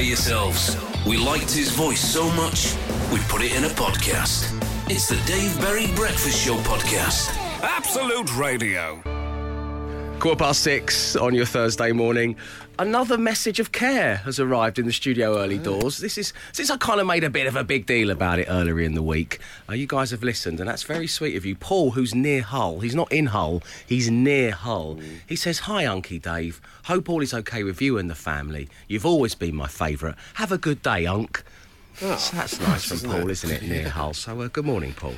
yourselves. We liked his voice so much, we put it in a podcast. It's the Dave Berry Breakfast Show podcast. Absolute Radio. Quarter past six on your Thursday morning. Another message of care has arrived in the studio early doors. This is since I kind of made a bit of a big deal about it earlier in the week. Uh, you guys have listened, and that's very sweet of you. Paul, who's near Hull, he's not in Hull, he's near Hull. He says, "Hi, Unky Dave. Hope all is okay with you and the family. You've always been my favourite. Have a good day, Unk." So that's nice from Paul, isn't it? Near Hull. So uh, good morning, Paul.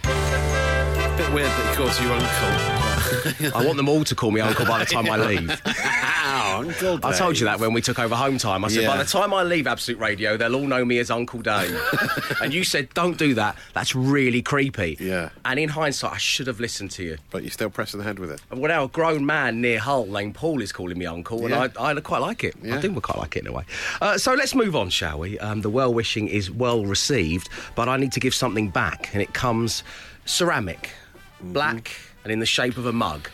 Bit weird that he calls you uncle. I want them all to call me Uncle by the time I leave. Uncle I told you that when we took over home time. I said, by the time I leave Absolute Radio, they'll all know me as Uncle Dave. and you said, don't do that. That's really creepy. Yeah. And in hindsight, I should have listened to you. But you're still pressing the ahead with it. Well, now a grown man near Hull Lane Paul is calling me Uncle, and I, I quite like it. I Yeah. think we quite like it in a way. Uh, so let's move on, shall we? Um, the well wishing is well received, but I need to give something back, and it comes ceramic. Black, and in the shape of a mug.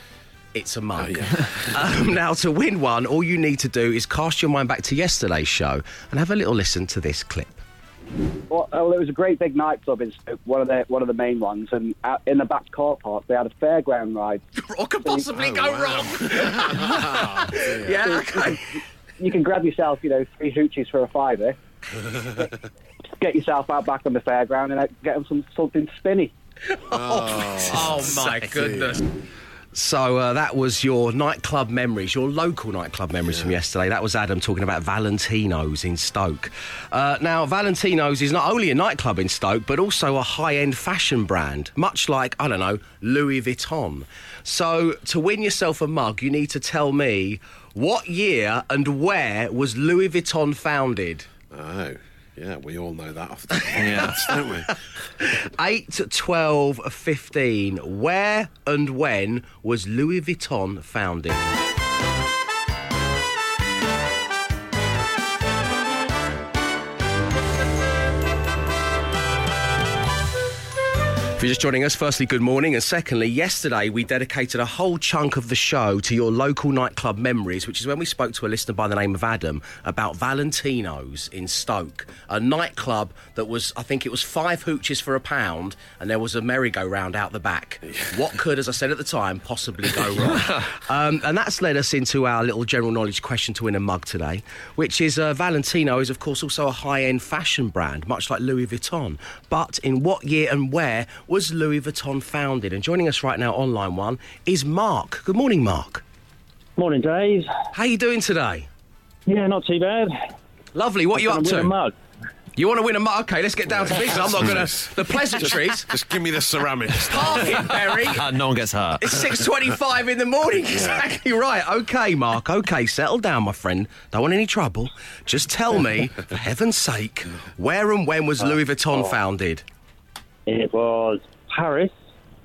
It's a mug. Oh, um, now, to win one, all you need to do is cast your mind back to yesterday's show and have a little listen to this clip. Well, well, it was a great big nightclub in Stoke, one of the one of the main ones, and out in the back car park they had a fairground ride. What could possibly Oh, go wow. wrong? yeah, okay. You can grab yourself, you know, three hoochies for a fiver. get yourself out back on the fairground and uh, get them some something spinny. Oh my goodness. So uh, that was your nightclub memories, your local nightclub memories from yesterday. That was Adam talking about Valentino's in Stoke. Uh, now, Valentino's is not only a nightclub in Stoke, but also a high-end fashion brand, much like I don't know Louis Vuitton. So to win yourself a mug, you need to tell me what year and where was Louis Vuitton founded. Oh, yeah, we all know that off the of don't we? 8, 12, 15. Where and when was Louis Vuitton founded? You're just joining us, firstly, good morning. And secondly, yesterday we dedicated a whole chunk of the show to your local nightclub memories, which is when we spoke to a listener by the name of Adam about Valentino's in Stoke, a nightclub that was, I think it was five hooches for a pound, and there was a merry-go-round out the back. What could, as I said at the time, possibly go wrong? um, and that's led us into our little general knowledge question to win a mug today, which is uh, Valentino is, of course, also a high-end fashion brand, much like Louis Vuitton. But in what year and where was Louis Vuitton founded? And joining us right now on line one is Mark. Good morning, Mark. Morning, Dave. How you doing today? Yeah, not too bad. Lovely. What are you up Gonna win a mug. You want to win a mug? Okay, let's get down to business. I'm not going to. The pleasantries. Just give me the ceramics. Park it, Barry. No one gets hurt. It's six twenty-five in the morning. Exactly right. Okay, Mark. Okay, settle down, my friend. Don't want any trouble. Just tell me, for heaven's sake, where and when was Louis Vuitton oh. founded? It was Paris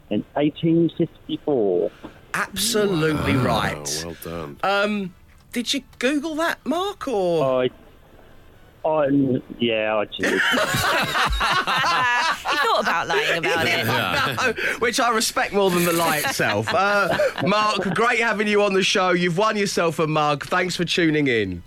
in 1854. Absolutely Oh, right. well done. Um, did you Google that, Mark, or? I, I, yeah, I did. you thought about lying about it. No, which I respect more than the lie itself. Uh, Mark, great having you on the show. You've won yourself a mug. Thanks for tuning in.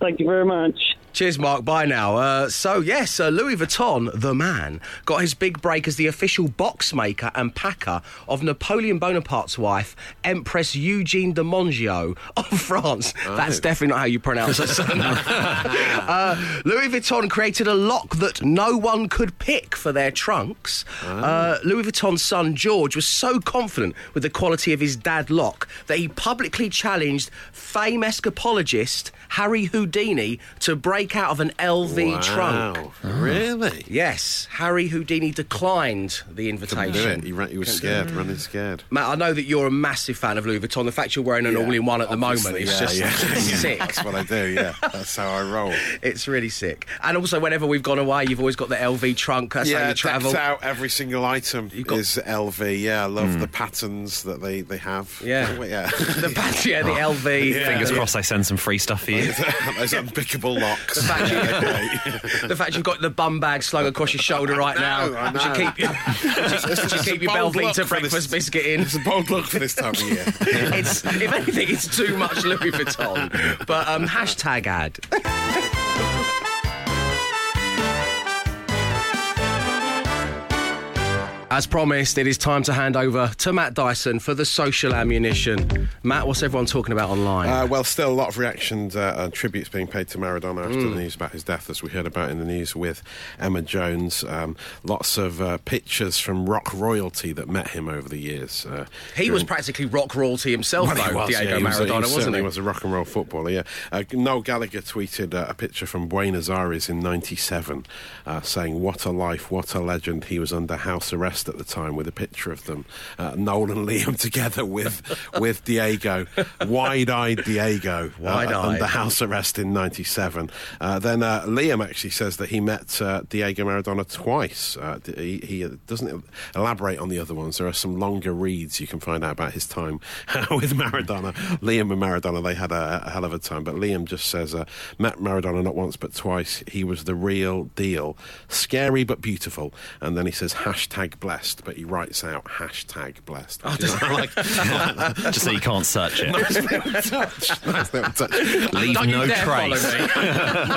thank you very much. Cheers, Mark. Bye now. Uh, so, yes, uh, Louis Vuitton, the man, got his big break as the official box maker and packer of Napoleon Bonaparte's wife, Empress Eugene de Mongio of France. That's definitely not how you pronounce surname. uh, Louis Vuitton created a lock that no one could pick for their trunks. Uh, Louis Vuitton's son, George, was so confident with the quality of his dad lock that he publicly challenged fame escapologist Harry Houdini to break out of an LV trunk. Wow. Really? Yes, Harry Houdini declined the Couldn't do invitation. it. He, ran, he was scared, running scared. Matt, I know that you're a massive fan of Louis Vuitton. The fact you're wearing an Yeah, all-in-one at the moment is yeah, just yeah, yeah. sick. That's what I do, yeah. That's how I roll. It's really sick. And also, whenever we've gone away, you've always got the LV trunk. That's how yeah, you travel. decked out every single item got- is LV. Yeah, I love hmm. the patterns that they, they have. Yeah. yeah. The patch, yeah, the LV. Yeah. Fingers Yeah. crossed they send some free stuff for you. Those unpickable locks. The fact, you, the fact you've got the bum bag slung across your shoulder right now. know, I know. Should keep your, should, should keep your Belvita breakfast this- biscuit in. It's a bold look for this time of year. It's, if anything, it's too much Louis Vuitton. But um, hashtag ad. As promised, it is time to hand over to Matt Dyson for the social ammunition. Matt, what's everyone talking about online? Uh, well, still a lot of reactions uh, and tributes being paid to Maradona after the news about his death, as we heard about in the news with Emma Jones. Um, lots of uh, pictures from rock royalty that met him over the years. Uh, he was practically rock royalty himself, Well, though, was, Diego yeah, he was, Maradona, he wasn't certainly he? was a rock and roll footballer, yeah. Uh, Noel Gallagher tweeted uh, a picture from Buenos Aires in 97 uh, saying, What a life, what a legend. He was under house arrest at the time with a picture of them, uh, Noel and Liam together with, with Diego, wide eyed Diego, uh, Wide-eyed. under house arrest in 97. Uh, then uh, Liam actually says that he met uh, Diego Maradona twice. Uh, he, he doesn't elaborate on the other ones. There are some longer reads you can find out about his time with Maradona. Liam and Maradona, they had a, a hell of a time. But Liam just says, uh, met Maradona not once but twice. He was the real deal. Scary but beautiful. And then he says, hashtag blessed. But he writes out, hashtag blessed. Which is- I like, like. Just so you can't search it. Nice little touch. Nice little touch. Leave no dare trace.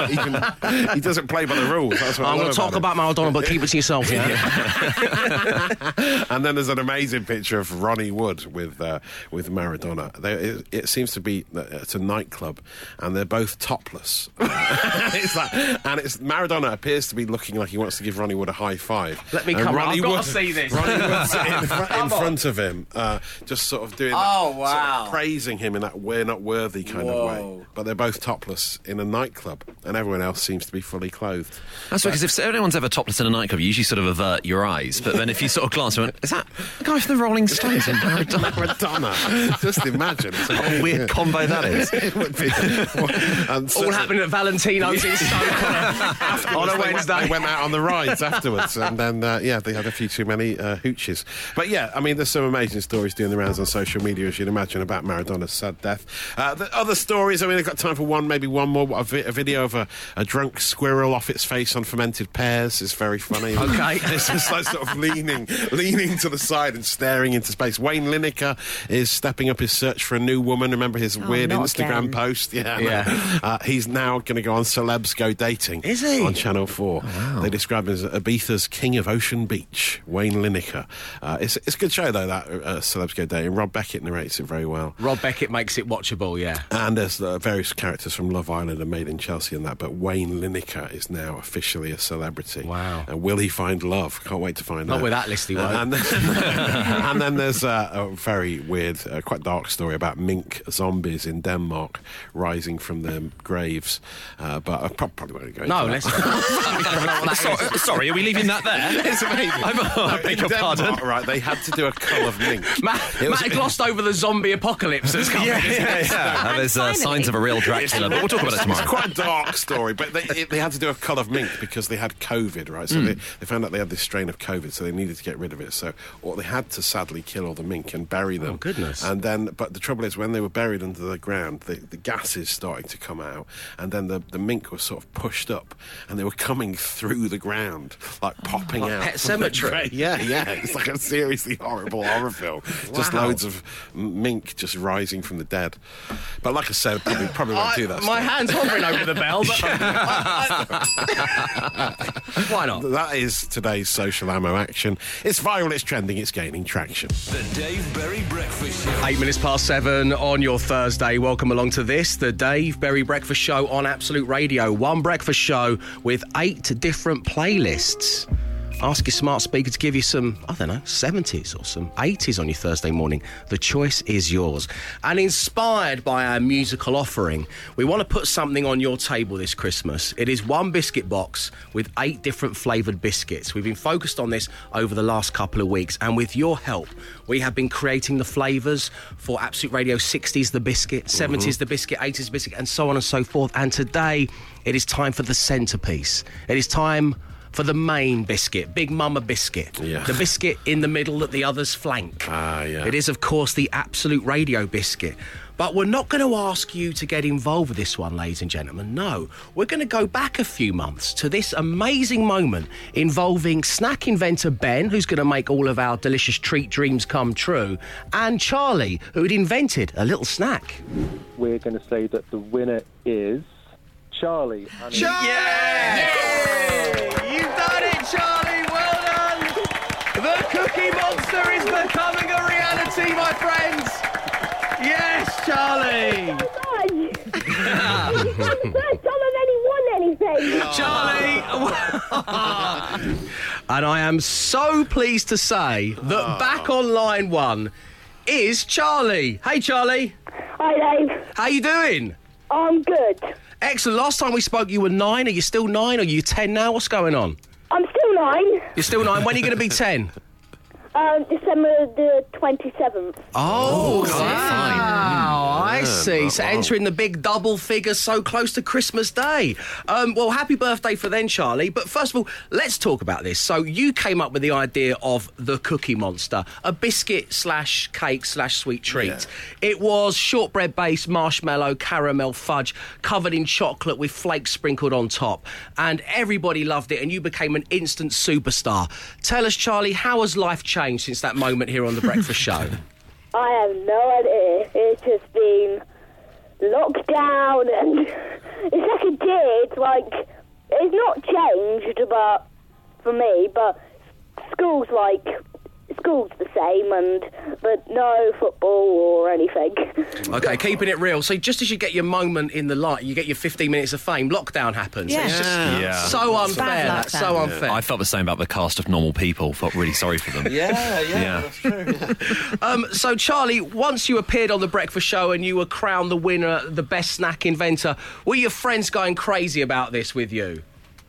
he, can, he doesn't play by the rules. That's what I I'm going to talk him. about Maradona, but keep it to yourself, yeah? And then there's an amazing picture of Ronnie Wood with uh, with Maradona. They, it, it seems to be that it's a nightclub, and they're both topless. it's like, and it's Maradona appears to be looking like he wants to give Ronnie Wood a high five. Let me And come- Ronnie I've gotta Wood- see this. Ronnie Wood's in, fr- in front of him, uh, just sort of doing. Oh, that, sort of praising him in that we're not worthy kind of way. But they're both topless in a nightclub, and everyone else seems to be fully clothed. That's because if anyone's ever topless in a nightclub, you usually sort of avert your eyes. But then if you sort of glance, and went, is that the guy from the Rolling Stones in Maradona? Maradona. Just imagine. It's What a weird combo that is. it would be. And All certainly- happening at Valentino's in Stoke on a, on they went- Wednesday. They went out on the rides afterwards, and then uh, yeah, they had a few too many uh, hooches. But yeah, I mean, there's some amazing stories doing the rounds on social media, as you'd imagine, about Maradona's sad death. Uh, the other stories, I mean, I've got time for one, maybe one more. A, vi- a video of a, a drunk squirrel off its face on fermented pears is very funny. Okay. it's just like sort of leaning, leaning to the side and staring into space. Wayne Lineker is stepping up his search for a new woman. Remember his weird Instagram again. post? Yeah, I know. Yeah. Uh, he's now going to go on Celebs Go Dating. Is he? On Channel 4. They describe him as Ibiza's King of Ocean Beach, Wayne Lineker. Uh, it's, it's a good show, though, that uh, Celebs Go Dating. Rob Beckett narrates it very well. Rob Beckett makes it watchable, yeah. And there's uh, various characters from Love Island and Made in Chelsea and that, but Wayne Lineker is now officially a celebrity. Wow. And will he find love? Can't wait to find Not out. with that list he won't. and, then, and then there's uh, a very weird, uh, quite dark story about mink zombies in Denmark rising from their graves. Uh, but I probably won't go into No, that. let's. sorry, sorry, are we leaving that there? It's amazing. I'm- I beg your Denmark, pardon. Right, they had to do a cull of mink. Matt, It was- glossed over the zombie apocalypse that's coming. Yeah, yeah, yeah. There's uh, finally. signs of a real Dracula, but we'll talk about it tomorrow. It's quite a dark story, but they, it, they had to do a cull of mink because they had COVID, right? So they, they found out they had this strain of COVID, so they needed to get rid of it. So, or they had to sadly kill all the mink and bury them. Oh, goodness. And then, but the trouble is, when they were buried under the ground, the, the gases started to come out, and then the, the mink was sort of pushed up, and they were coming through the ground, like popping Like out. Pet from the Sematary. gra- Yeah, yeah. It's like a seriously horrible horror film. Just loads of mink just rising from the dead. But like I said, probably, probably won't do that. my stuff. hand's hovering over the bell, but why not? That is today's social ammo action. It's viral, it's trending, it's gaining traction. The Dave Berry Breakfast Show. Eight minutes past seven on your Thursday. Welcome along to this, the Dave Berry Breakfast Show on Absolute Radio. One breakfast show with eight different playlists. Ask your smart speaker to give you some, I don't know, 70s or some 80s on your Thursday morning. The choice is yours. And inspired by our musical offering, we want to put something on your table this Christmas. It is one biscuit box with eight different flavoured biscuits. We've been focused on this over the last couple of weeks, and with your help, we have been creating the flavours for Absolute Radio 60s the biscuit, mm-hmm. 70s the biscuit, 80s the biscuit, and so on and so forth. And today, it is time for the centrepiece. It is time for the main biscuit, Big Mama biscuit. Yeah. The biscuit in the middle that the others flank. Ah, yeah. It is, of course, the Absolute Radio biscuit. But we're not going to ask you to get involved with this one, ladies and gentlemen. No, we're going to go back a few months to this amazing moment involving snack inventor Ben, who's going to make all of our delicious treat dreams come true, and Charlie, who had invented a little snack. we're going to say that the winner is Charlie. And Yeah! You've done, Charlie. Well done. The Cookie Monster is becoming a reality, my friends. Yes, Charlie. Charlie! and I am so pleased to say that oh. back on line one is Charlie. Hey, Charlie. Hi, Dave. How you doing? I'm good. Excellent. Last time we spoke, you were nine. Are you still nine? Are you ten now? What's going on? I'm still nine. You're still nine. When are you going to be ten? Um, December the 27th. Oh, fine. wow. I see. So entering the big double figure so close to Christmas Day. Um, well, happy birthday for then, Charlie. But first of all, let's talk about this. So you came up with the idea of the Cookie Monster, a biscuit slash cake slash sweet treat. It was shortbread based marshmallow, caramel fudge, covered in chocolate with flakes sprinkled on top. And everybody loved it, and you became an instant superstar. Tell us, Charlie, how has life changed since that moment here on The Breakfast Show? I have no idea. It has been locked down and it's like a. It's like, it's not changed, but for me, but school's like, school's the same and, but no football or anything. Okay, keeping it real. So just as you get your moment in the light, you get your 15 minutes of fame, lockdown happens. Yeah. It's just Yeah. so unfair. Bad luck, That's so that. unfair. I felt the same about the cast of Normal People. Felt really sorry for them. Yeah, yeah, Yeah. that's true. yeah. Um, so, Charlie, once you appeared on the Breakfast Show and you were crowned the winner, the best snack inventor, were your friends going crazy about this with you?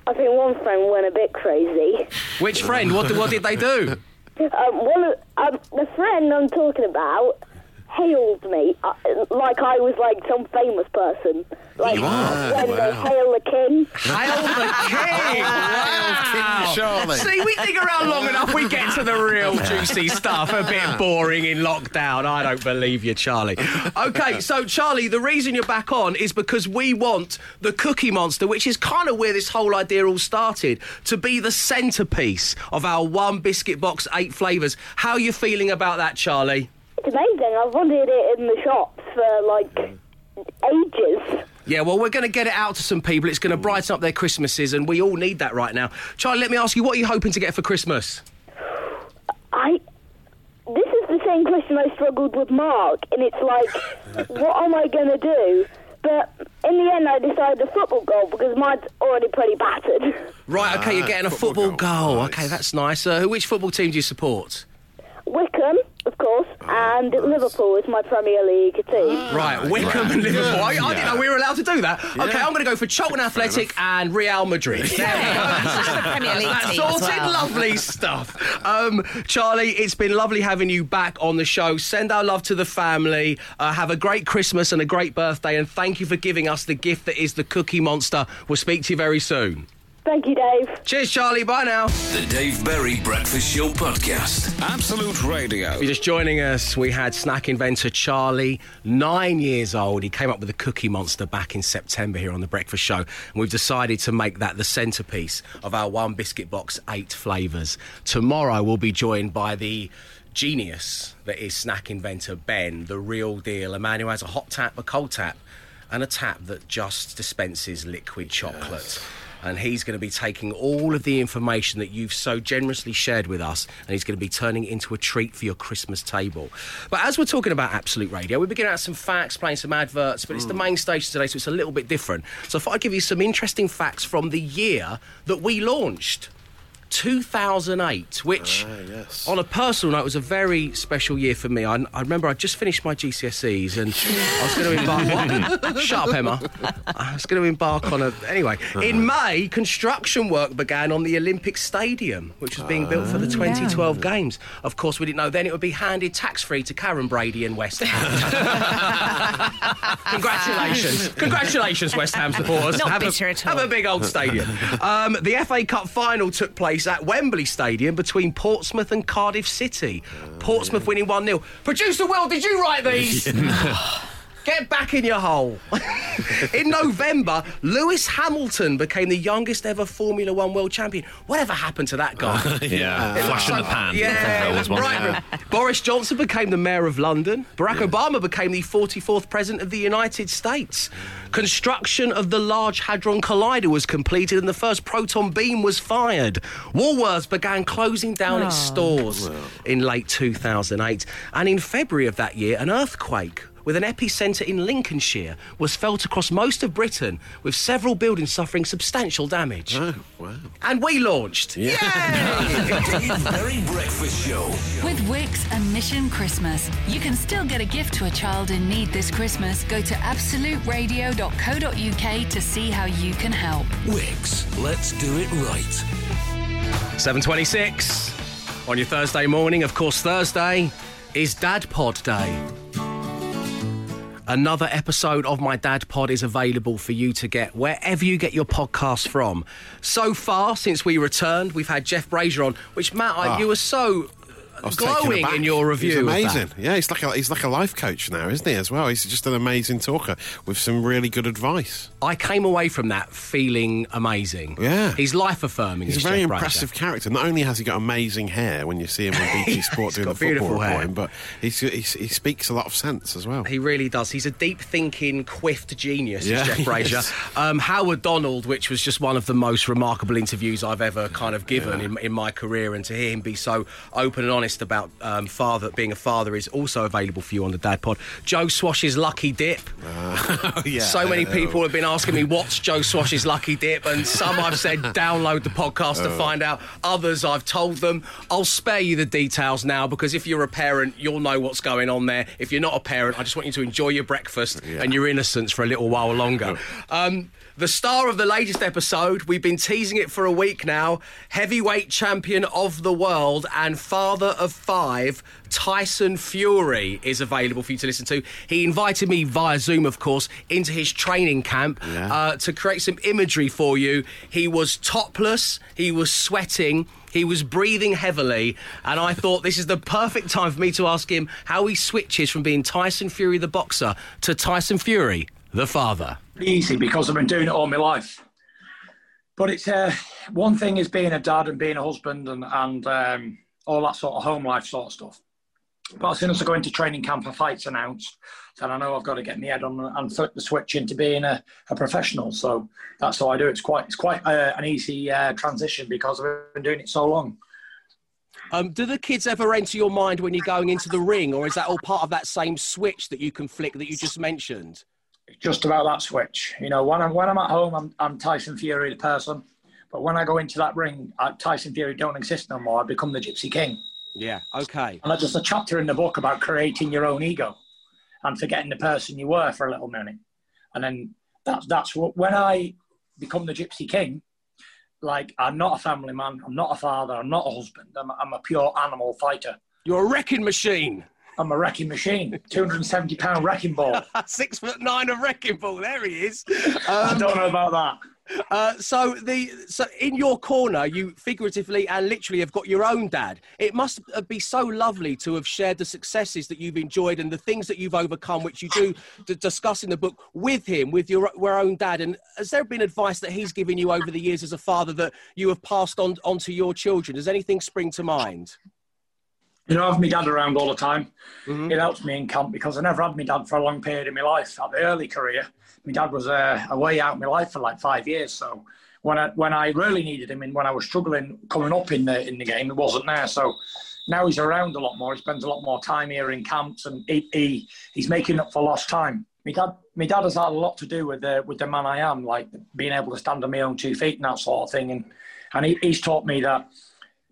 I think one friend went a bit crazy. Which friend? What, what did they do? Um, one of, um, the friend I'm talking about hailed me uh, like I was like some famous person. Like when they hail the king. Hail the king! Wow. Charlie. See, we dig around long enough, we get to the real juicy stuff. A bit boring in lockdown. I don't believe you, Charlie. Okay, so Charlie, the reason you're back on is because we want the Cookie Monster, which is kind of where this whole idea all started, to be the centrepiece of our one biscuit box, eight flavours. How are you feeling about that, Charlie? It's amazing. I've wanted it in the shops for like ages. Yeah, well, we're going to get it out to some people. It's going to brighten up their Christmases, and we all need that right now. Charlie, let me ask you, what are you hoping to get for Christmas? I. This is the same question I struggled with Mark, and it's like, what am I going to do? But in the end, I decided a football goal because mine's already pretty battered. Right, okay, you're Ah, getting a football football goal. goal. Nice. Okay, that's nice. Uh, which football team do you support? Wycombe, of course, and Liverpool is my Premier League team. Right, Wycombe and Liverpool. I, I didn't know we were allowed to do that. Okay, I'm going to go for Cheltenham Athletic and Real Madrid. There we go. Just the Premier League That's team as sorted. well. Lovely stuff. Um, Charlie, it's been lovely having you back on the show. Send our love to the family. Uh, have a great Christmas and a great birthday. And thank you for giving us the gift that is the Cookie Monster. We'll speak to you very soon. Thank you, Dave. Cheers, Charlie. Bye now. The Dave Berry Breakfast Show Podcast. Absolute Radio. If you're just joining us, we had snack inventor Charlie, nine years old. He came up with the Cookie Monster back in September here on The Breakfast Show. And we've decided to make that the centrepiece of our one biscuit box, eight flavours. Tomorrow, we'll be joined by the genius that is snack inventor Ben, the real deal, a man who has a hot tap, a cold tap, and a tap that just dispenses liquid chocolate. And he's going to be taking all of the information that you've so generously shared with us, and he's going to be turning it into a treat for your Christmas table. But as we're talking about Absolute Radio, we're beginning out some facts, playing some adverts, but it's the mm. main station today, so it's a little bit different. So if I give you some interesting facts from the year that we launched. 2008, which, yes. on a personal note, was a very special year for me. I, I remember I just finished my GCSEs and I was going to embark. What? Shut up, Emma. I was going to embark on a. Anyway, in May, construction work began on the Olympic Stadium, which was being built for the 2012 Games. Of course, we didn't know then it would be handed tax free to Karren Brady and West Ham. Congratulations. Congratulations, West Ham supporters. Not have, bitter a, at all. have a big old stadium. Um, the FA Cup final took place at Wembley Stadium between Portsmouth and Cardiff City. Portsmouth winning 1 0. Producer Will, did you write these? Get back in your hole. in November, Lewis Hamilton became the youngest ever Formula One world champion. Whatever happened to that guy? Yeah, flash in was the pan. Yeah, right. Boris Johnson became the mayor of London. Barack Obama became the 44th president of the United States. Construction of the Large Hadron Collider was completed and the first proton beam was fired. Woolworths began closing down its oh. stores in late 2008. And in February of that year, an earthquake with an epicentre in Lincolnshire was felt across most of Britain, with several buildings suffering substantial damage. Oh, wow. And we launched. Yeah. Dave Berry Breakfast Show. With Wix and Mission Christmas, you can still get a gift to a child in need this Christmas. Go to absoluteradio.co.uk to see how you can help. Wix, let's do it right. 7.26 on your Thursday morning. Of course, Thursday is Dad Pod Day. Another episode of my Dad Pod is available for you to get wherever you get your podcasts from. So far, since we returned, we've had Jeff Brazier on, which, Matt, I, Ah. you were so I was taken glowing in your review. Amazing. Yeah, he's like a, he's like a life coach now, isn't he? As well, he's just an amazing talker with some really good advice. I came away from that feeling amazing. Yeah. He's life affirming. He's a very impressive character. Not only has he got amazing hair when you see him on BT Sport doing the football hair. reporting, but he's, he's, he speaks a lot of sense as well. He really does. He's a deep thinking, quiffed genius, Yeah, Jeff Brazier. Um, Howard Donald, which was just one of the most remarkable interviews I've ever kind of given in, in my career, and to hear him be so open and honest about um, father being a father is also available for you on the Dad Pod. Joe Swash's Lucky Dip. Oh, yeah. So many people have been asking me what's Joe Swash's Lucky Dip, and some I've said download the podcast Oh. to find out. Others I've told them I'll spare you the details now because if you're a parent, you'll know what's going on there. If you're not a parent, I just want you to enjoy your breakfast and your innocence for a little while longer. Um, the star of the latest episode, we've been teasing it for a week now, heavyweight champion of the world and father of five, Tyson Fury, is available for you to listen to. He invited me via Zoom, of course, into his training camp Yeah. uh, to create some imagery for you. He was topless, he was sweating. He was breathing heavily, and I thought this is the perfect time for me to ask him how he switches from being Tyson Fury the boxer to Tyson Fury the father. easy because I've been doing it all my life. But it's uh, one thing is being a dad and being a husband and, and um, all that sort of home life sort of stuff. But as soon as I go into training camp and fights announced, then I know I've got to get my head on and flip the switch into being a, a professional. So that's how I do it. It's quite it's quite uh, an easy uh, transition because I've been doing it so long. Um, do the kids ever enter your mind when you're going into the ring, or is that all part of that same switch that you can flick that you just mentioned? Just about that switch. You know, when I'm when I'm at home, I'm, I'm Tyson Fury the person, but when I go into that ring, I, Tyson Fury don't exist no more. I become the Gypsy King, Yeah, okay. and that's just a chapter in the book about creating your own ego and forgetting the person you were for a little minute, and then that's that's what when I become the Gypsy King. Like I'm not a family man. I'm not a father. I'm not a husband. I'm, I'm a pure animal fighter. You're a wrecking machine. I'm a wrecking machine. 270 pound wrecking ball. Six foot nine of wrecking ball. There he is. I Um, don't know about that. Uh, so the so in your corner, you figuratively and literally have got your own dad. It must be so lovely to have shared the successes that you've enjoyed and the things that you've overcome, which you do discuss in the book with him, with your, your own dad. And has there been advice that he's given you over the years as a father that you have passed on onto your children? Does anything spring to mind? You know, I have my dad around all the time. It helps me in camp because I never had my dad for a long period in my life. At the early career, my dad was uh, away out of my life for like five years. So when I when I really needed him and when I was struggling coming up in the in the game, he wasn't there. So now he's around a lot more. He spends a lot more time here in camps, and he, he he's making up for lost time. My dad, my dad has had a lot to do with the with the man I am, like being able to stand on my own two feet and that sort of thing. And and he, he's taught me that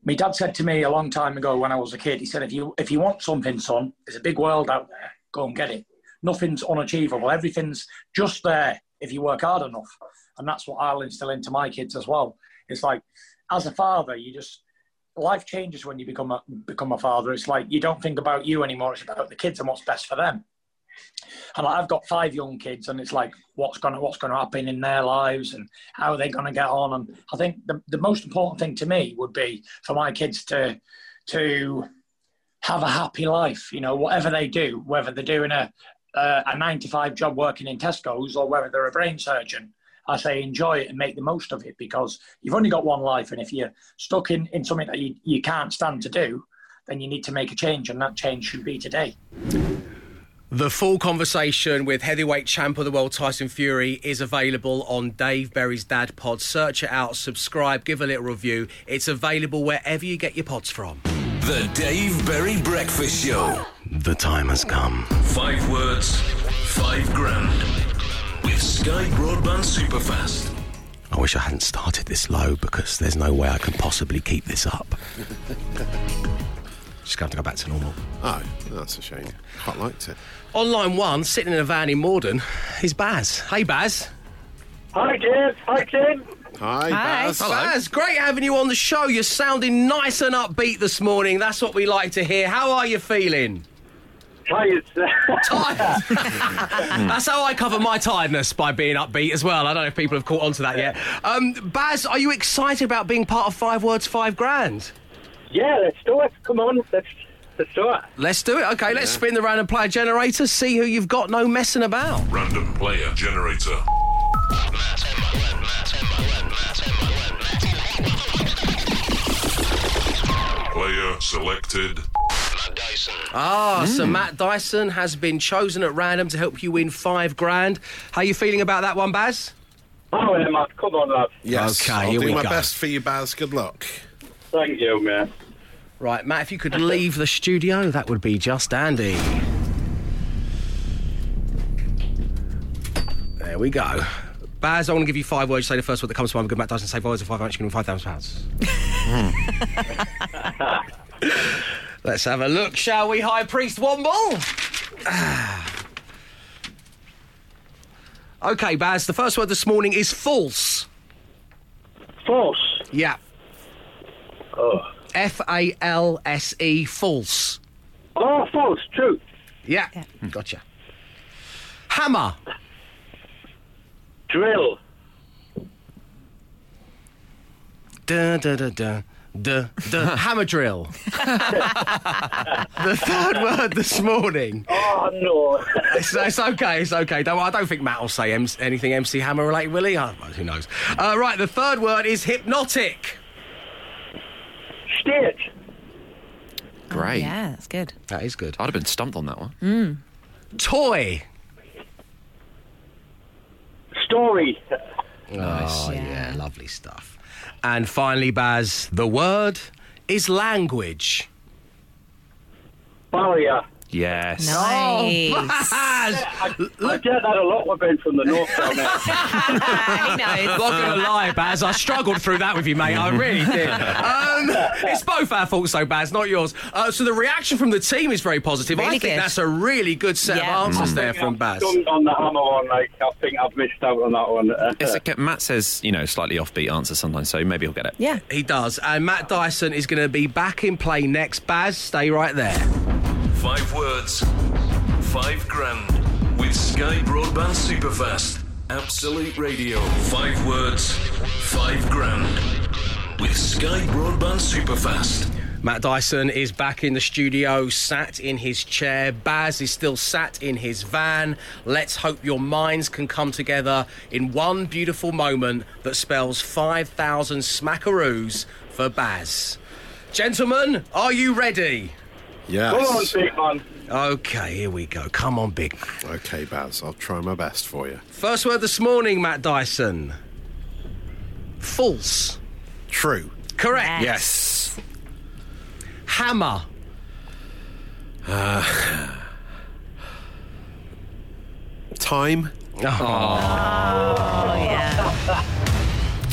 my dad said to me a long time ago when I was a kid, he said, if you if you want something, son, there's a big world out there. Go and get it. Nothing's unachievable. Everything's just there if you work hard enough. And that's what I'll instill into my kids as well. It's like, as a father, you just life changes when you become a become a father. It's like you don't think about you anymore. It's about the kids and what's best for them. And I've got five young kids, and it's like what's gonna what's gonna happen in their lives and how are they gonna get on. And I think the, the most important thing to me would be for my kids to to have a happy life. You know, whatever they do, whether they're doing a a, a nine to five job working in Tesco's or whether they're a brain surgeon. I say enjoy it and make the most of it because you've only got one life, and if you're stuck in, in something that you, you can't stand to do, then you need to make a change, and that change should be today. The full conversation with heavyweight champ of the world Tyson Fury is available on Dave Berry's Dad Pod. Search it out, subscribe, give a little review. It's available wherever you get your pods from. The Dave Berry Breakfast Show. The time has come. Five words, five grand. With Sky Broadband Superfast. I wish I hadn't started this low because there's no way I can possibly keep this up. Just going to go back to normal. Oh, that's a shame. Quite liked it. On line one, sitting in a van in Morden, is Baz. Hey, Baz. Hi, Jeff. Hi, Tim. Hi, Baz. Hello. Baz, great having you on the show. You're sounding nice and upbeat this morning. That's what we like to hear. How are you feeling? Tired. Tired. That's how I cover my tiredness by being upbeat as well. I don't know if people have caught on to that yet. Um, Baz, are you excited about being part of Five Words, Five Grand? yeah, let's do it. Come on, let's let's do it. Let's do it. Okay, let's spin the random player generator, see who you've got. No messing about. Random player generator. Player selected. Matt Dyson. Ah, so Matt Dyson has been chosen at random to help you win five grand. How are you feeling about that one, Baz? Oh, yeah, Matt, come on, lad. Yes, Okay, I'll here do we my go. best for you, Baz. Good luck. Thank you, man. Right, Matt, if you could leave the studio, that would be just dandy. There we go. Baz, I want to give you five words. Say the first word that comes to mind. Good Matt Dyson, say five words of five hundred, you can win five thousand pounds. Let's have a look, shall we, High Priest Womble? Ah. okay, Baz, the first word this morning is false. False. Yeah. Oh. F A L S E, false. Oh, false. true. Yeah. Gotcha. Hammer. Drill. Da da da da. Da, da, hammer drill. the third word this morning. Oh, no. It's, it's okay, it's okay. Don't, I don't think Matt will say M- anything MC Hammer related, will he? Uh, who knows? Uh, right, the third word is hypnotic. State. Great. Yeah, that's good. That is good. I'd have been stumped on that one. Mm. Toy. Story. Oh, yeah. yeah. lovely stuff. And finally, Baz, the word is language. Barrier. Yes. Nice. Baz! I, I get that a lot. We've been from the north down there. he knows. Not gonna lie, Baz. I struggled through that with you, mate. I really did. Um, it's both our faults, though, Baz, not yours. Uh, so the reaction from the team is very positive. Really I think good. that's a really good set Yeah. of answers Mm. there from Baz. Done on the hammer one, like, I think I've missed out on that one. It's okay. Matt says, you know, slightly offbeat answers sometimes, so maybe he'll get it. Yeah. He does. And Matt Dyson is going to be back in play next. Baz, stay right there. Five words, five grand. With Sky Broadband Superfast. Absolute Radio. Five words, five grand. With Sky Broadband Superfast. Matt Dyson is back in the studio, sat in his chair. Baz is still sat in his van. Let's hope your minds can come together in one beautiful moment that spells 5,000 smackaroos for Baz. Gentlemen, are you ready? Yes. Come on, big man. Okay, here we go. Come on, big man. Okay, Baz. I'll try my best for you. First word this morning, Matt Dyson. False. True. Correct. Yes. Hammer. Uh, time. Ah. Oh, yeah.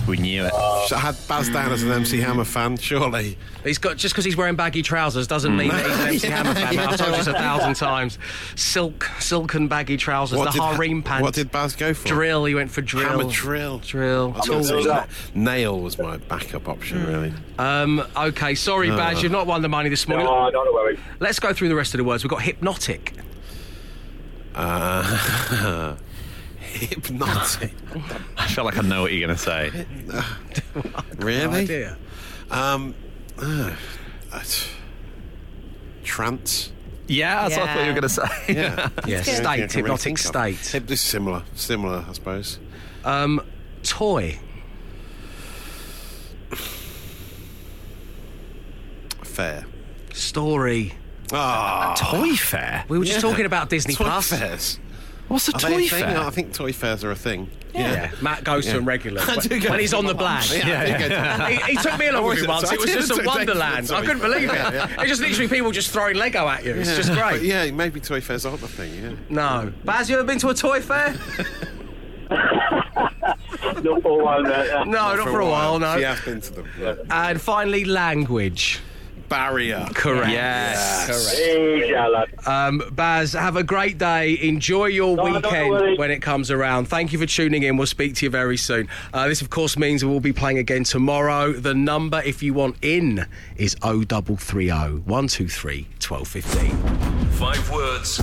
We knew it. I had Baz down as an MC Hammer fan, surely. He's got just because he's wearing baggy trousers doesn't mean that he's an MC Hammer fan. I've told you this a thousand times. Silk, silken baggy trousers, the did, harem pants. What did Baz go for? drill? He went for drill. Hammer drill. Drill. I was gonna Tools. Nail was my backup option, really. Um, okay, sorry, Baz, you've not won the money this morning. No, don't worry. Let's go through the rest of the words. We've got hypnotic. Uh, hypnotic. I feel like I know what you're going to say. really? idea. Um, uh, trance. Yeah, that's what I thought you were going to say. Yeah. Yeah, That's the only thing I state, can really hypnotic state. Hyp- This is similar. Similar, I suppose. Um, toy. Fair. Story. Ah, Toy fair? We were just Yeah. talking about Disney Toy Plus. fairs. What's a Are toy thing? fair? I think toy fairs are a thing. Yeah. Matt goes to them regularly. I do go when he's on the them. blag. Yeah, I do go to- he, he took me along with is me it? once. It was just did a wonderland. I couldn't believe it. Yeah, yeah. It's just literally people just throwing Lego at you. It's Yeah. just But great. yeah, maybe toy fairs aren't the thing. Yeah. No. Baz, you ever been to a toy fair? Not for a while, mate. yeah. No, not, for a while, no. She has been to them. Yeah. And finally, language. Barrier. Correct. Yes. Correct. Um, Baz, have a great day. Enjoy your No, weekend when it comes around. Thank you for tuning in. We'll speak to you very soon. Uh, this, of course, means we will be playing again tomorrow. The number, if you want in, is 0330 123 1215. Five words,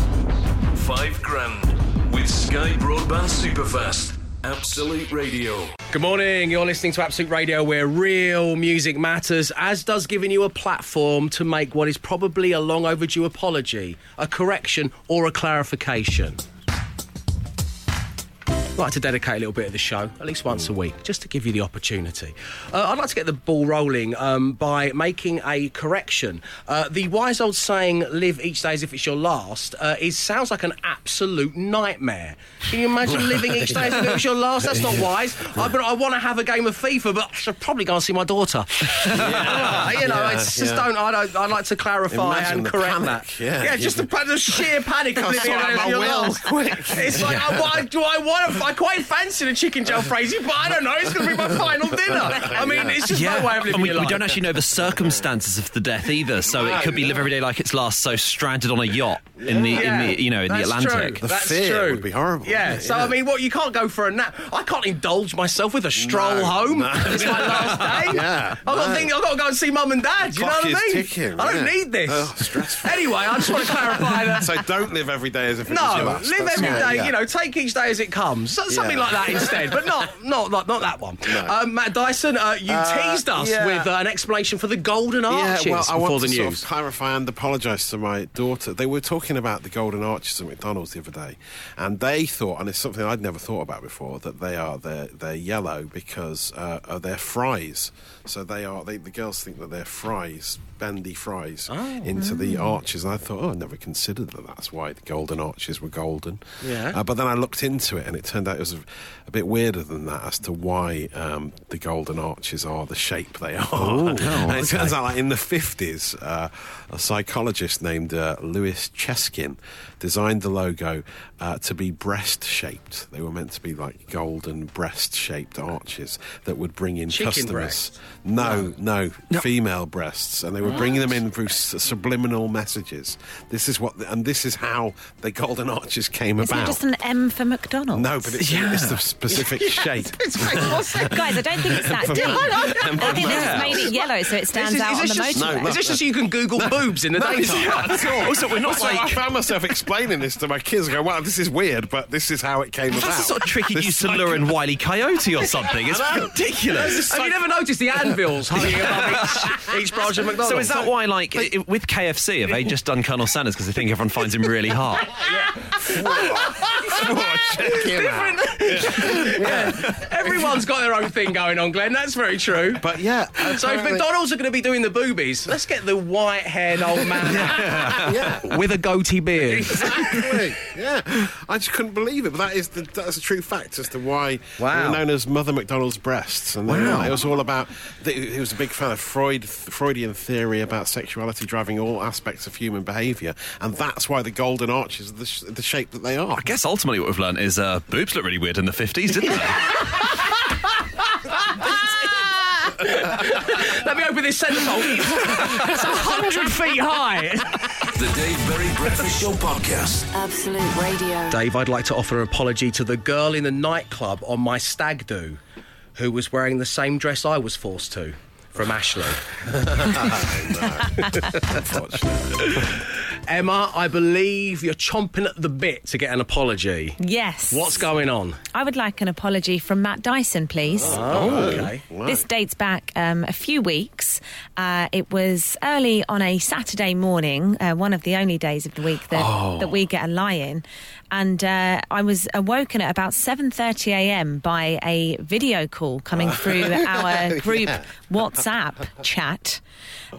five grand with Sky Broadband Superfast. Absolute Radio. Good morning. You're listening to Absolute Radio, where real music matters, as does giving you a platform to make what is probably a long overdue apology, a correction, or a clarification. I'd like to dedicate a little bit of the show, at least once a week, just to give you the opportunity. Uh, I'd like to get the ball rolling um, by making a correction. Uh, the wise old saying, live each day as if it's your last, uh, is, sounds like an absolute nightmare. Can you imagine living each day as if it was your last? That's not wise. I, but I want to have a game of FIFA, but I should probably go and see my daughter. Uh, you know, Yeah, it's just yeah. don't, I don't, I'd like to clarify Imagine and correct panic, that. yeah. just the, the sheer panic of living sort as my your will, last. quick. It's like, I, why, do I want to? I quite fancy the chicken jalfrezi, but I don't know. It's going to be my final dinner. I mean, it's just no way of living and we, your we don't actually know the circumstances of the death either, so it could be live every day like it's last. So stranded on a yacht in the, Yeah, in the you know in the Atlantic. True. The that's fear true. would be horrible. Yeah. Yeah, So yeah. I mean, what you can't go for a nap. I can't indulge myself with a stroll No, home. no. It's my last day. Yeah, I've got to think. I've got to go and see mum and dad. You know what I mean? ticking, I don't yeah. need this. Oh, stressful. Anyway, I just want to clarify that. So don't live every day as if it was your No, last. live That's every right, day. yeah. You know, take each day as it comes. So- Something Yeah. like that instead, but not not not, not that one. Um, Matt Dyson, uh, you Uh, teased us yeah. with uh, an explanation for the golden arches Yeah, well, I before want the to sort news. of clarify and apologise to my daughter. They were talking about the golden arches at McDonald's the other day, and they thought, and it's something I'd never thought about before, that they are they're, they're yellow because uh, of their fries. So they are. They, the girls think that they're fries, bendy fries, into the arches. And I thought, oh, I never considered that. That's why the golden arches were golden. Yeah. Uh, but then I looked into it, and it turned out it was a, a bit weirder than that as to why um, the golden arches are the shape they are. and it turns out, like in the fifties, uh, a psychologist named uh, Louis Cheskin designed the logo uh, to be breast shaped. They were meant to be like golden breast shaped arches that would bring in Chicken customers. breast? No, no, female breasts, and they were bringing them in through s- subliminal messages. This is what, the, and this is how the golden arches came Isn't about. it just an M for McDonald's? No, but it's, it's the specific shape. Guys, I don't think it's that deep. I think they just made it yellow so it stands Is, out is on the just, motorway. No, is this just so you can Google boobs in the daytime? Also, we're not like. I found myself explaining this to my kids. I go, "Wow, this is weird, but this is how it came about." That's a sort of tricky This use to psych- lure in Wiley Coyote or something. It's ridiculous. Have you never noticed the anvils hanging above each, each branch of McDonald's? So is that why, like, with KFC, have they just done Colonel Sanders because they think everyone finds him really hot? Oh, check him out. yeah. Everyone's got their own thing going on, Glenn. That's very true. But yeah, So if McDonald's are going to be doing the boobies, let's get the white-haired old man yeah. with a goatee beard. Exactly. Yeah, I just couldn't believe it. But that is the, that's a true fact as to why Wow. they were known as Mother McDonald's breasts. And Wow. it was all about. He was a big fan of Freud, Freudian theory about sexuality driving all aspects of human behaviour, and that's why the golden arches are the, sh- the shape that they are. I guess ultimately what we've learned is uh, boobs look really weird in the 50s, didn't they? Let me open this centerfold. It's a hundred feet high. The Dave Berry Breakfast Show podcast. Absolute Radio. Dave, I'd like to offer an apology to the girl in the nightclub on my stag do who was wearing the same dress I was forced to from Ashley. Oh, Unfortunately. Emma, I believe you're chomping at the bit to get an apology. Yes. What's going on? I would like an apology from Matt Dyson, please. Oh, okay. This dates back um, a few weeks. Uh, it was early on a Saturday morning, uh, one of the only days of the week that, Oh. that we get a lie-in, and uh, I was awoken at about 7:30 a.m. by a video call coming through our group WhatsApp chat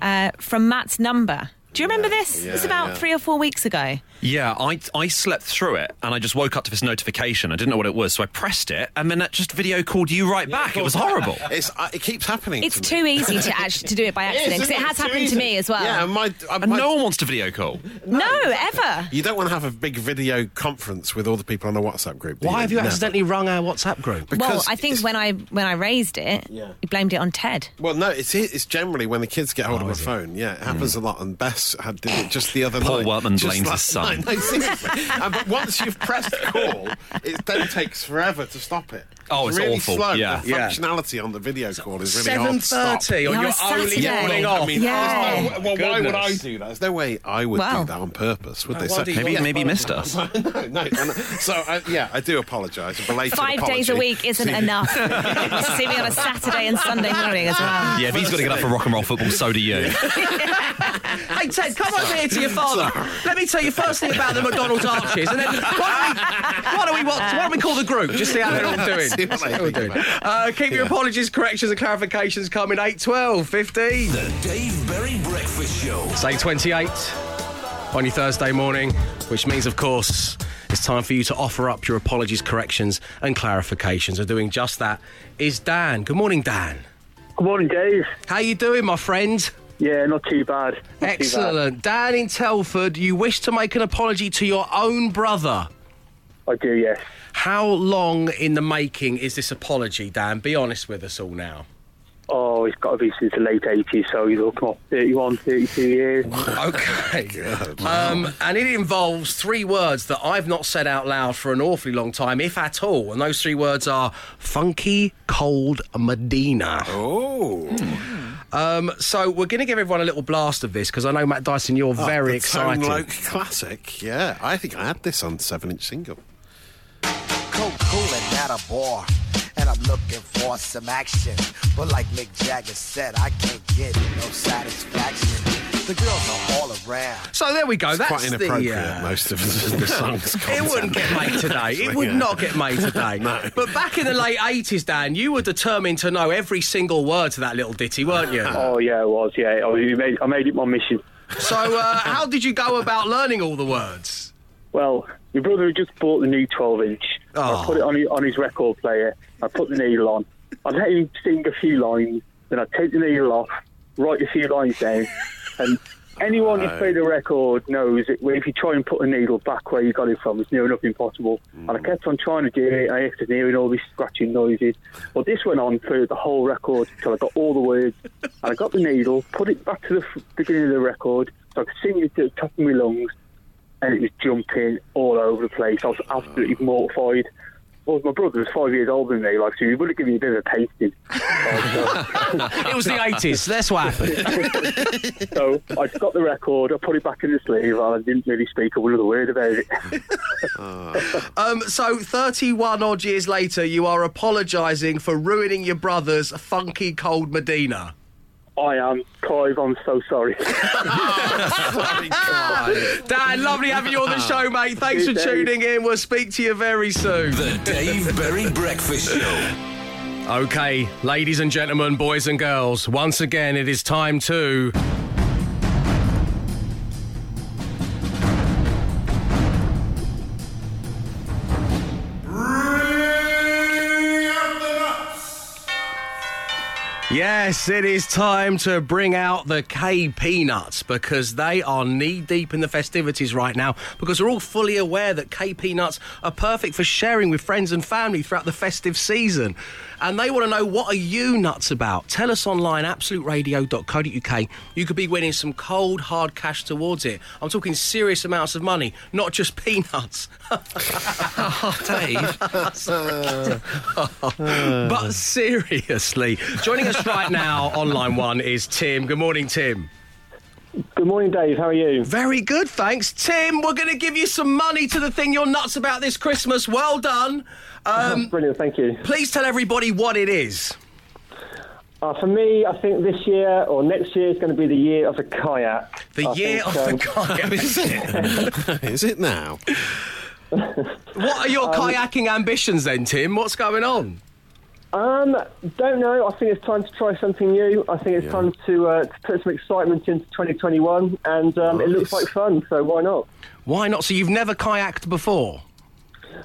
uh, from Matt's number. Do you remember this? it was about yeah. three or four weeks ago. Yeah, I, I slept through it and I just woke up to this notification. I didn't know what it was, so I pressed it and then that just video called you right back. It was horrible. It's, uh, it keeps happening. It's to me. too easy to actually to do it by accident because it it? has happened easy. to me as well. Yeah, and my, uh, And my- no one wants to video call. no, ever. You don't want to have a big video conference with all the people on a WhatsApp group. do Why have you Never. accidentally rung our WhatsApp group? well, I think when I when I raised it, Yeah. you blamed it on Ted. Well, no, it's it's generally when the kids get hold of a phone. Yeah, it happens a lot. And Bess had did it just the other Paul night. Wortman Just blames his son. No, and, but once you've pressed call, it then takes forever to stop it. Oh, it's really awful. slow. Yeah. the Yeah. functionality on the video call is really hard Seven to stop. thirty on Yeah, your only morning off. I mean, Yeah. no, well, why would I do that? There's no way I would Well. do that on purpose, would No they? wonder you Maybe got maybe missed us. no, no, no, no. So, uh, yeah, I do apologise. Five apology. days a week isn't enough. See me on a Saturday and Sunday morning as well. Yeah, if he's got to get up for rock and roll football, so do you. Hey Ted, come over here to your father. Let me tell you first thing about the McDonald's arches, and then why don't we, why don't we, what, why don't we call the group just see how they're all doing? See what they See how we're think about. Uh, keep your Yeah. apologies, corrections, and clarifications coming 8, 12, 15. The Dave Berry Breakfast Show. Say 28 on your Thursday morning, which means, of course, it's time for you to offer up your apologies, corrections, and clarifications. And doing just that is Dan. Good morning, Dan. Good morning, Dave. How you doing, my friend? Yeah, not too bad. Not too bad. Excellent. Dan in Telford, you wish to make an apology to your own brother. I do, yes. How long in the making is this apology, Dan? Be honest with us all now. Oh, it's got to be since the late 80s, so you're looking at 31, 32 years. Okay. Um, and it involves three words that I've not said out loud for an awfully long time, if at all. And those three words are funky, cold, Medina. Oh. Um, so we're going to give everyone a little blast of this because I know, Matt Dyson, you're Oh, very the excited. Tone Loc classic. Yeah, I think I had this on seven inch single. Cold cooling at a bar, and I'm looking for some action. But like Mick Jagger said, I can't get no satisfaction. The girls are all around. So there we go. It's That's quite inappropriate, the. Uh, most of the songs. It wouldn't get made today. It would Yeah. not get made today. No. But back in the late 80s, Dan, you were determined to know every single word to that little ditty, weren't you? Oh, yeah, it was, yeah. I, made, I made it my mission. So, uh, how did you go about learning all the words? Well, my brother had just bought the new 12 inch. Oh. I ah. put it on his, on his record player. I put the needle on. I'd let him sing a few lines, then I'd take the needle off, write a few lines down, and anyone who's played a record knows that if you try and put a needle back where you got it from, it's near enough impossible. And I mm. kept on trying to do it. I kept hearing all these scratching noises. Well, this went on for the whole record until I got all the words. And I got the needle, put it back to the f- beginning of the record, so I could sing it to the top of my lungs and it was jumping all over the place. I was absolutely mortified. Well, my brother was five years older than me, like, so he would have given me a bit of a tasting. It was the 80s. That's what happened. so I just got the record, I put it back in the sleeve, and I didn't really speak another word about it. Um, so, 31 odd years later, you are apologising for ruining your brother's funky cold Medina. I am, Clive, I'm so sorry. Dan, lovely having you on the ah. show, mate. Thanks for Dave. tuning in. We'll speak to you very soon. The Dave Berry Breakfast Show. Okay, ladies and gentlemen, boys and girls, once again it is time to. Yes, it is time to bring out the KP Nuts because they are knee deep in the festivities right now. Because we're all fully aware that KP Nuts are perfect for sharing with friends and family throughout the festive season. And they want to know what are you nuts about? Tell us online, absoluteradio.co.uk. You could be winning some cold, hard cash towards it. I'm talking serious amounts of money, not just peanuts. oh, Dave. but seriously, joining us right now on line one is Tim. Good morning, Tim. Good morning, Dave. How are you? Very good, thanks. Tim, we're going to give you some money to the thing you're nuts about this Christmas. Well done. Um, Brilliant, thank you. please tell everybody what it is. Uh, for me, I think this year or next year is going to be the year of the kayak. The I year think, of um, the kayak. Is it? Is it now? What are your kayaking ambitions then, Tim? What's going on? Um, don't know. I think it's time to try something new. I think it's time to, uh, to put some excitement into 2021, and um, it looks like fun. So why not? Why not? So you've never kayaked before?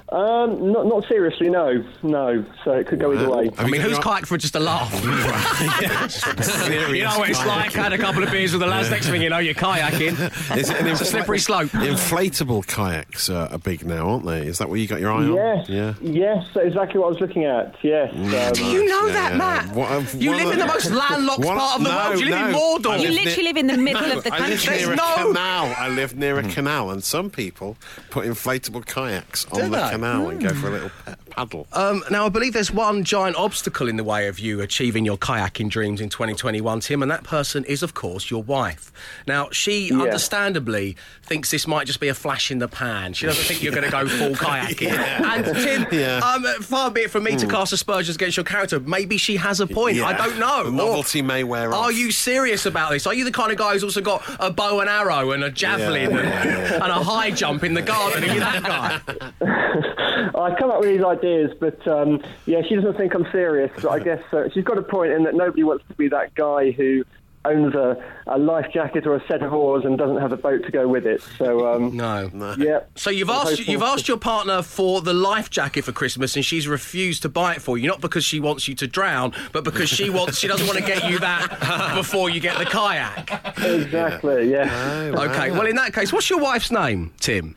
Um, not not seriously, no, no. So it could go either way. I mean, who's kayaked for just a laugh? you know what it's like. Had a couple of beers with the lads. Next thing you know, you're kayaking. Is it an it's a slippery slope. Inflatable kayaks are big now, aren't they? Is that what you got your eye on? Yes, Yeah. yes, exactly what I was looking at. Yes. Do Um, you know Yeah, that, yeah. Matt? What- uh, you one live in the the- most landlocked One- part of the no, world. You live in no. Mordor. I You literally near- live in the middle of the country. I live near There's a no- canal. I live near a canal, and some people put inflatable kayaks on Do the they? Canal and go for a hmm. little pe- paddle. Um, now, I believe there's one giant obstacle in the way of you achieving your kayaking dreams in 2021, Tim, and that person is, of course, your wife. Now, she understandably thinks this might just be a flash in the pan. She doesn't think you're going to go full kayaking. And, Tim, Yeah. um, far be it from me to cast aspersions against your character. Maybe she has a point. I don't know. The Or novelty may wear off. Are you serious about this? Are you the kind of guy who's also got a bow and arrow and a javelin Yeah. and, and a high jump in the garden? Are you that guy? I come up with these ideas, but um, yeah, she doesn't think I'm serious. But I guess uh, she's got a point in that nobody wants to be that guy who owns a, a life jacket or a set of oars and doesn't have a boat to go with it. So um, No. yeah. So you've I'm asked you've asked your partner for the life jacket for Christmas, and she's refused to buy it for you. Not because she wants you to drown, but because she wants she doesn't want to get you that before you get the kayak. Exactly. Yeah. Okay. Well, in that case, what's your wife's name, Tim?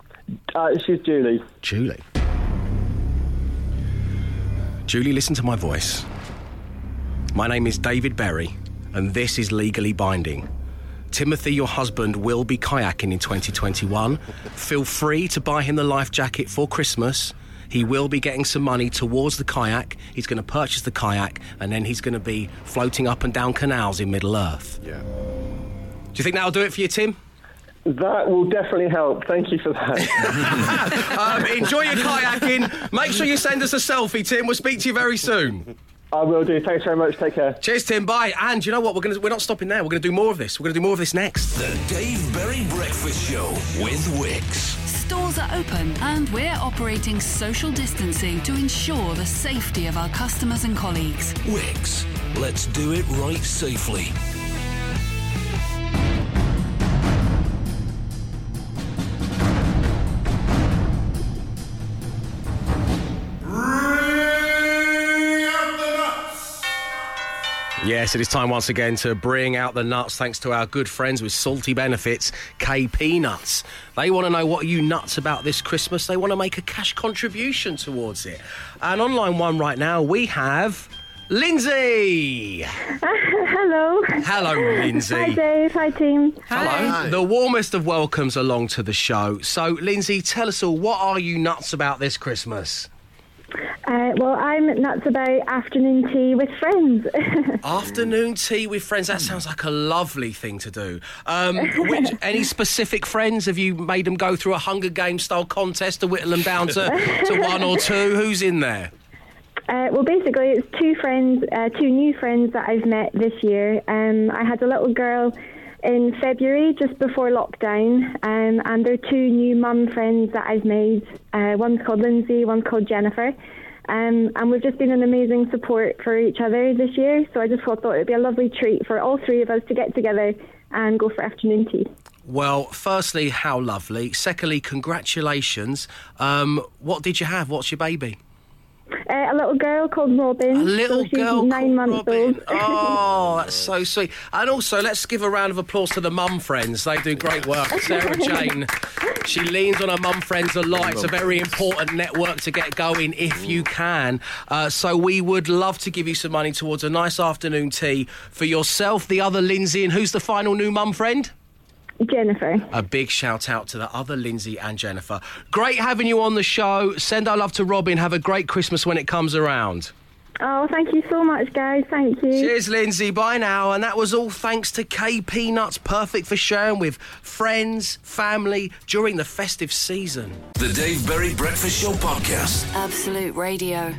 Uh, she's Julie. Julie. Julie, listen to my voice. My name is David Berry, and this is legally binding. Timothy, your husband, will be kayaking in 2021. Feel free to buy him the life jacket for Christmas. He will be getting some money towards the kayak. He's going to purchase the kayak, and then he's going to be floating up and down canals in Middle Earth. Yeah. Do you think that'll do it for you, Tim? That will definitely help. Thank you for that. Um, enjoy your kayaking. Make sure you send us a selfie, Tim. We'll speak to you very soon. I will do. Thanks very much. Take care. Cheers, Tim. Bye. And you know what? We're gonna we're not stopping there. We're gonna do more of this. We're gonna do more of this next. The Dave Berry Breakfast Show with Wickes. Stores are open and we're operating social distancing to ensure the safety of our customers and colleagues. Wickes. Let's do it right safely. Yes, it is time once again to bring out the nuts. Thanks to our good friends with Salty Benefits, KP Nuts. They want to know what are you nuts about this Christmas. They want to make a cash contribution towards it. And online one right now we have Lindsay. Hello. Hello, Lindsay. Hi, Dave. Hi, team. Hello. The warmest of welcomes along to the show. So, Lindsay, tell us all, what are you nuts about this Christmas? Uh, well, I'm nuts about afternoon tea with friends. Afternoon tea with friends. That sounds like a lovely thing to do. Um, which, any specific friends? Have you made them go through a Hunger Games style contest to whittle them down to, to one or two? Who's in there? Uh, well, basically, it's two friends, uh, two new friends that I've met this year. Um, I had a little girl in February, just before lockdown, um, and they're two new mum friends that I've made. Uh, one's called Lindsay, one's called Jennifer. Um, and we've just been an amazing support for each other this year. So I just thought, thought it'd be a lovely treat for all three of us to get together and go for afternoon tea. Well, firstly, how lovely. Secondly, congratulations. Um, what did you have? What's your baby? Uh, a little girl called Robin. A little so she's girl nine months old. Oh, that's so sweet. And also, let's give a round of applause to the mum friends. They do great work. Sarah Jane, she leans on her mum friends a lot. It's a very important network to get going if you can. Uh, so we would love to give you some money towards a nice afternoon tea for yourself, the other Lindsay, and who's the final new mum friend? Jennifer. A big shout out to the other Lindsay and Jennifer. Great having you on the show. Send our love to Robin. Have a great Christmas when it comes around. Oh, thank you so much, guys. Thank you. Cheers, Lindsay. Bye now. And that was all thanks to KP Nuts, perfect for sharing with friends, family during the festive season. The Dave Berry Breakfast Show podcast. Absolute Radio.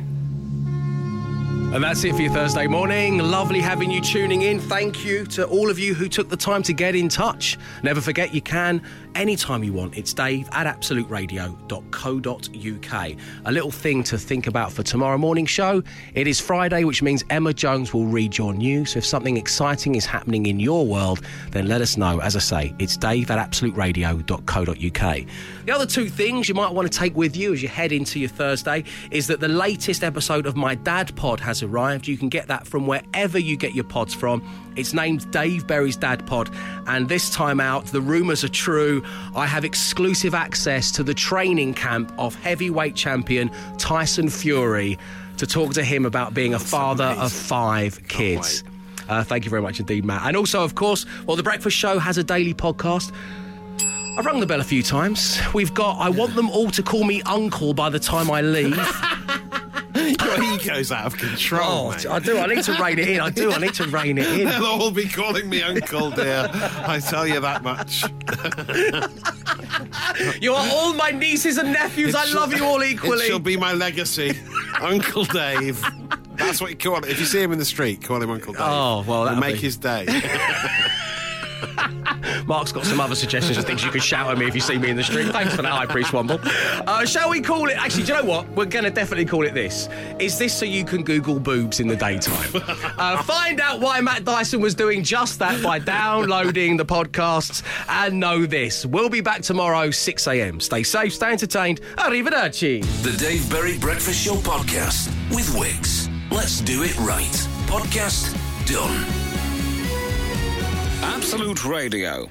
And that's it for your Thursday morning. Lovely having you tuning in. Thank you to all of you who took the time to get in touch. Never forget you can anytime you want. It's dave at absoluteradio.co.uk. A little thing to think about for tomorrow morning show. It is Friday, which means Emma Jones will read your news. So if something exciting is happening in your world, then let us know. As I say, it's dave at absoluteradio.co.uk. The other two things you might want to take with you as you head into your Thursday is that the latest episode of My Dad Pod has arrived. You can get that from wherever you get your pods from. It's named Dave Berry's Dad Pod, and this time out, the rumours are true. I have exclusive access to the training camp of heavyweight champion Tyson Fury to talk to him about being a father of five kids. Uh, thank you very much indeed, Matt. And also, of course, well, the Breakfast Show has a daily podcast. I've rung the bell a few times. We've got, I want them all to call me uncle by the time I leave. Your ego's out of control. Oh. I do. I need to rein it in. I do. I need to rein it in. They'll all be calling me uncle, dear. I tell you that much. You are all my nieces and nephews. It I shall- love you all equally. It shall be my legacy, Uncle Dave. That's what you call it. If you see him in the street, call him Uncle Dave. Oh, well, that'll make be- his day. Mark's got some other suggestions of things you could shout at me if you see me in the street. Thanks for that, High Priest Womble. Uh, shall we call it? Actually, do you know what? We're going to definitely call it this. Is this so you can Google boobs in the daytime? uh, find out why Matt Dyson was doing just that by downloading the podcasts and know this. We'll be back tomorrow, 6 a.m. Stay safe, stay entertained. Arrivederci. The Dave Berry Breakfast Show podcast with Wickes. Let's do it right. Podcast done. Absolute Radio.